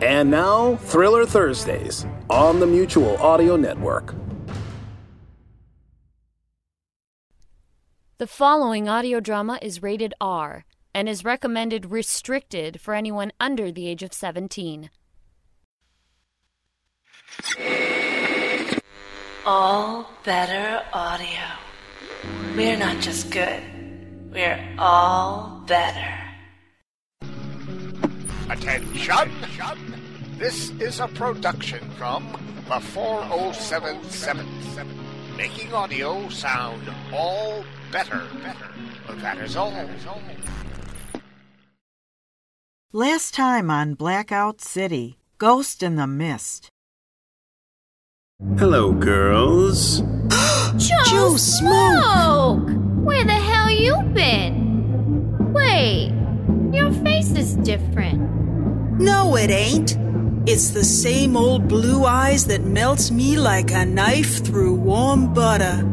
And now, Thriller Thursdays on the Mutual Audio Network. The following audio drama is rated R and is recommended restricted for anyone under the age of 17. All better audio. We're not just good, we're all better. Attention! This is a production from the 40777. Making audio sound all better. Better. That is all. Last time on Blackout City Ghost in the Mist. Hello, girls. Joe, Joe Smoke! Where the hell you been? Wait, your face is different. No, it ain't. It's the same old blue eyes that melts me like a knife through warm butter.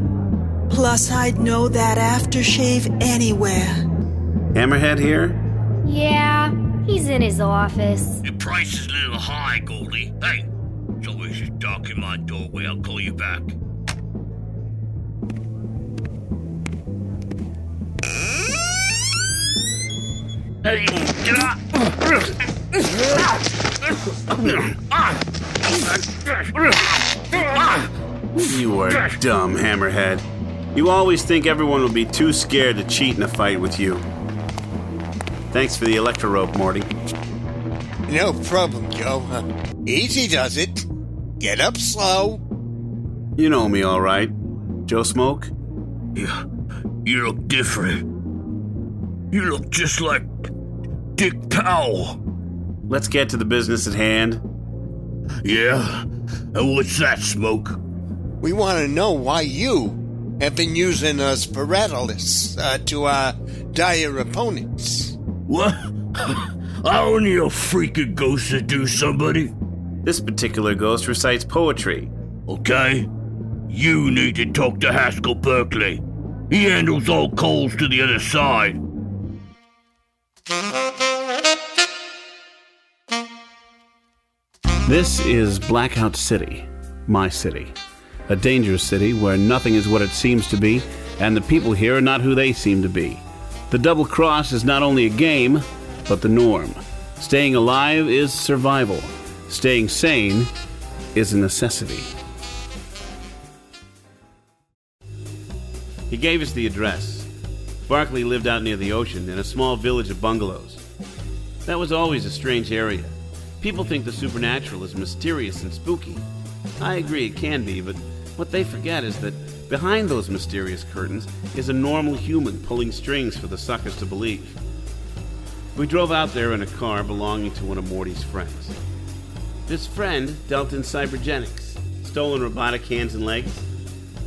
Plus, I'd know that aftershave anywhere. Hammerhead here? Yeah, he's in his office. Your price is a little high, Goldie. Hey, it's always just dark in my doorway. I'll call you back. Hey, get up! You are dumb, Hammerhead. You always think everyone will be too scared to cheat in a fight with you. Thanks for the electro rope, Morty. No problem, Joe. Uh, Easy does it. Get up slow. You know me all right. Joe Smoke? You, you look different. You look just like Dick Powell. Let's get to the business at hand. Yeah? And what's that, Smoke? We want to know why you have been using us for Rattlers uh, to our dire opponents. What? I only a freaking ghost to do somebody. This particular ghost recites poetry. Okay? You need to talk to Haskell Berkeley. He handles all calls to the other side. This is Blackout City, my city. A dangerous city where nothing is what it seems to be, and the people here are not who they seem to be. The double cross is not only a game, but the norm. Staying alive is survival. Staying sane is a necessity. He gave us the address. Barclay lived out near the ocean in a small village of bungalows. That was always a strange area. People think the supernatural is mysterious and spooky. I agree it can be, but what they forget is that behind those mysterious curtains is a normal human pulling strings for the suckers to believe. We drove out there in a car belonging to one of Morty's friends. This friend dealt in cybergenics, stolen robotic hands and legs.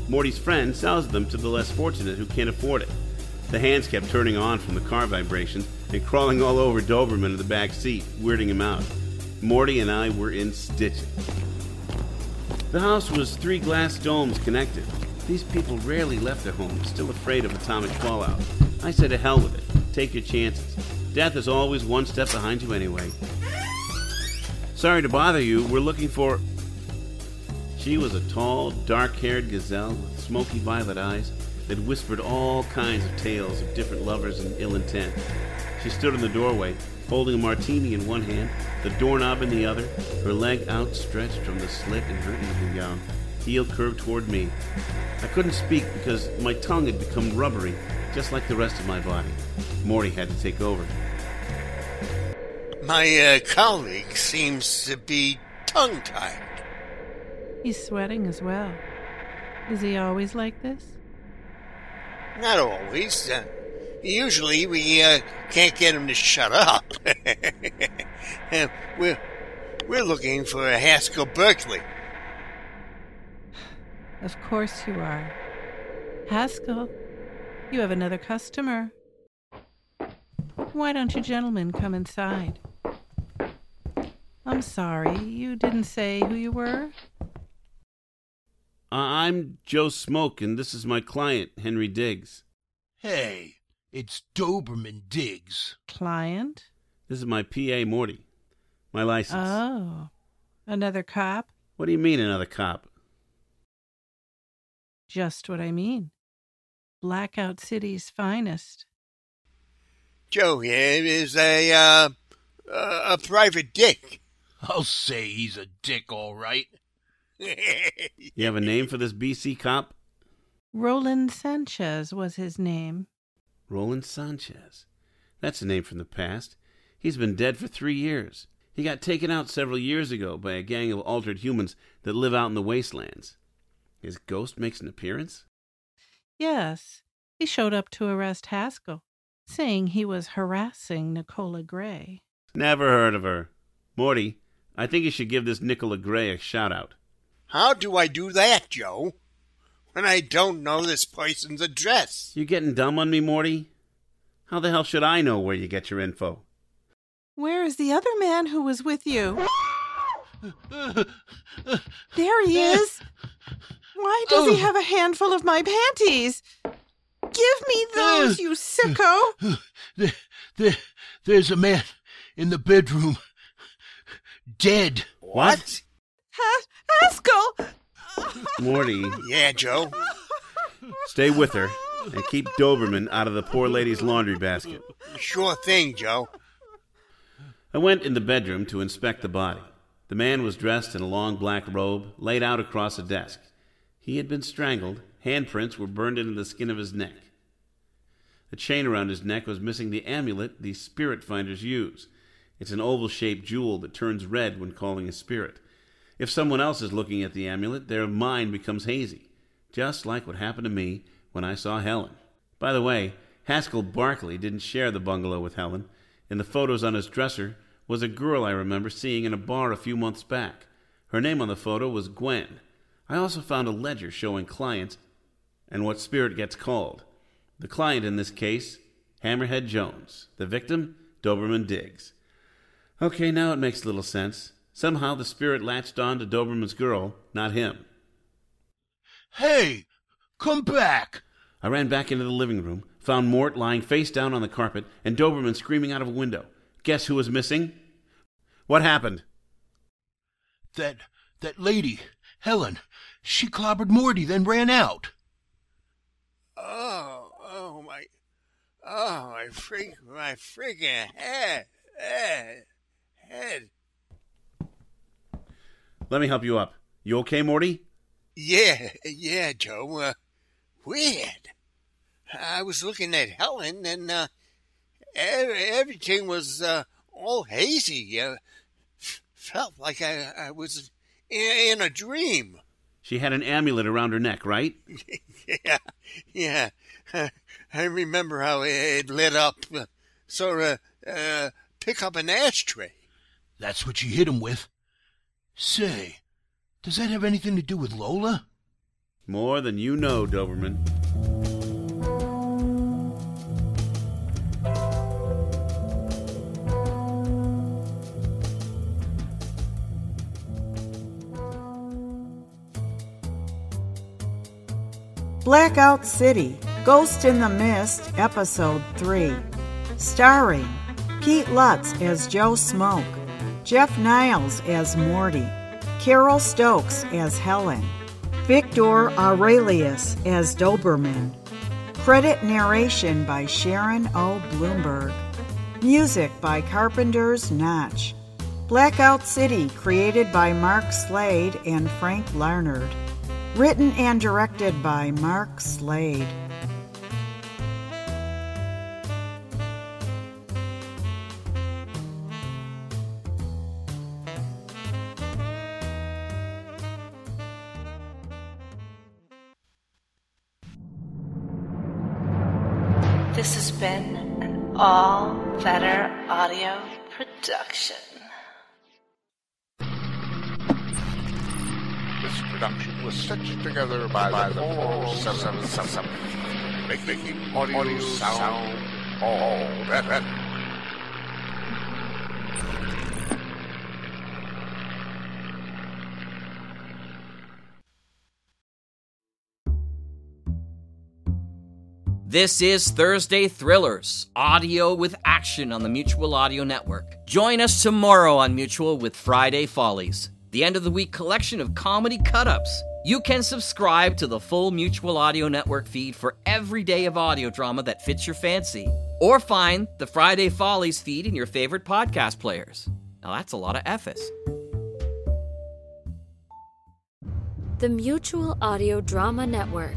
Morty's friend sells them to the less fortunate who can't afford it. The hands kept turning on from the car vibrations and crawling all over Doberman in the back seat, weirding him out. Morty and I were in stitches. The house was three glass domes connected. These people rarely left their homes, still afraid of atomic fallout. I said to hell with it. Take your chances. Death is always one step behind you anyway. Sorry to bother you. We're looking for. She was a tall, dark haired gazelle with smoky violet eyes that whispered all kinds of tales of different lovers and ill intent. She stood in the doorway, holding a martini in one hand, the doorknob in the other, her leg outstretched from the slit in her evening gown, heel curved toward me. I couldn't speak because my tongue had become rubbery, just like the rest of my body. Morty had to take over. My uh, colleague seems to be tongue tied. He's sweating as well. Is he always like this? Not always. Uh, usually we uh, can't get him to shut up. We're, we're looking for a Haskell Berkeley. Of course you are. Haskell, you have another customer. Why don't you gentlemen come inside? I'm sorry, you didn't say who you were? Uh, I'm Joe Smoke, and this is my client, Henry Diggs. Hey, it's Doberman Diggs. Client? This is my PA, Morty. My license. Oh, another cop? What do you mean, another cop? Just what I mean. Blackout City's finest. Joe here is a, uh, a a private dick. I'll say he's a dick, all right. You have a name for this BC cop? Roland Sanchez was his name. Roland Sanchez. That's a name from the past. He's been dead for three years. He got taken out several years ago by a gang of altered humans that live out in the wastelands. His ghost makes an appearance? Yes, he showed up to arrest Haskell, saying he was harassing Nicola Gray. Never heard of her. Morty, I think you should give this Nicola Gray a shout out. How do I do that, Joe? When I don't know this person's address. You getting dumb on me, Morty? How the hell should I know where you get your info? Where is the other man who was with you? There he is. Why does he have a handful of my panties? Give me those, you sicko! There, there, there's a man in the bedroom. Dead. What? Ha- Haskell! Morty, Yeah, Joe. stay with her and keep Doberman out of the poor lady's laundry basket. Sure thing, Joe. I went in the bedroom to inspect the body. The man was dressed in a long black robe laid out across a desk. He had been strangled. Handprints were burned into the skin of his neck. The chain around his neck was missing the amulet these spirit finders use. It's an oval shaped jewel that turns red when calling a spirit. If someone else is looking at the amulet, their mind becomes hazy, just like what happened to me when I saw Helen. By the way, Haskell Barkley didn't share the bungalow with Helen. In the photos on his dresser was a girl I remember seeing in a bar a few months back. Her name on the photo was Gwen. I also found a ledger showing clients and what spirit gets called. The client in this case, Hammerhead Jones. The victim, Doberman Diggs. Okay, now it makes little sense. Somehow the spirit latched on to Doberman's girl, not him. Hey, come back. I ran back into the living room, found Mort lying face down on the carpet, and Doberman screaming out of a window. Guess who was missing? What happened? That that lady, Helen, she clobbered Morty, then ran out. Oh, oh my, oh my freak, my freaking head, eh, head, head. Let me help you up. You okay, Morty? Yeah, yeah, Joe. Uh, weird. I was looking at Helen, and uh, ev- everything was uh, all hazy. Uh, f- felt like I, I was in, in a dream. She had an amulet around her neck, right? yeah, yeah. I remember how it lit up, uh, sort of uh, pick up an ashtray. That's what you hit him with. Say, does that have anything to do with Lola? More than you know, Doberman. Blackout City, Ghost in the Mist, Episode 3. Starring Pete Lutz as Joe Smoke, Jeff Niles as Morty, Carol Stokes as Helen, Victor Aurelius as Doberman. Credit narration by Sharon O. Bloomberg. Music by Carpenter's Notch. Blackout City, created by Mark Slade and Frank Larnard. Written and directed by Mark Slade. This has been an all better audio production. This production was stitched together by, by the 477, making audio sound all better. This is Thursday Thrillers, audio with action on the Mutual Audio Network. Join us tomorrow on Mutual with Friday Follies, the end of the week collection of comedy cut ups. You can subscribe to the full Mutual Audio Network feed for every day of audio drama that fits your fancy, or find the Friday Follies feed in your favorite podcast players. Now that's a lot of F's. The Mutual Audio Drama Network,